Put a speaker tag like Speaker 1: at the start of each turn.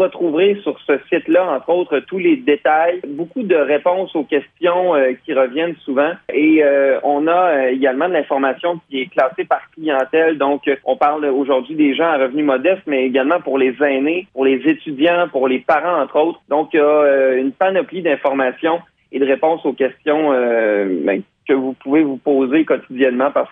Speaker 1: retrouverez sur ce site-là, entre autres, tous les détails, beaucoup de réponses aux questions euh, qui reviennent souvent. Et euh, on a euh, également de l'information qui est classée par clientèle. Donc, euh, on parle aujourd'hui des gens à revenus modestes, mais également pour les aînés, pour les étudiants, pour les parents, entre autres. Donc, il y a euh, une panoplie d'informations et de réponses aux questions ben, que vous pouvez vous poser quotidiennement parce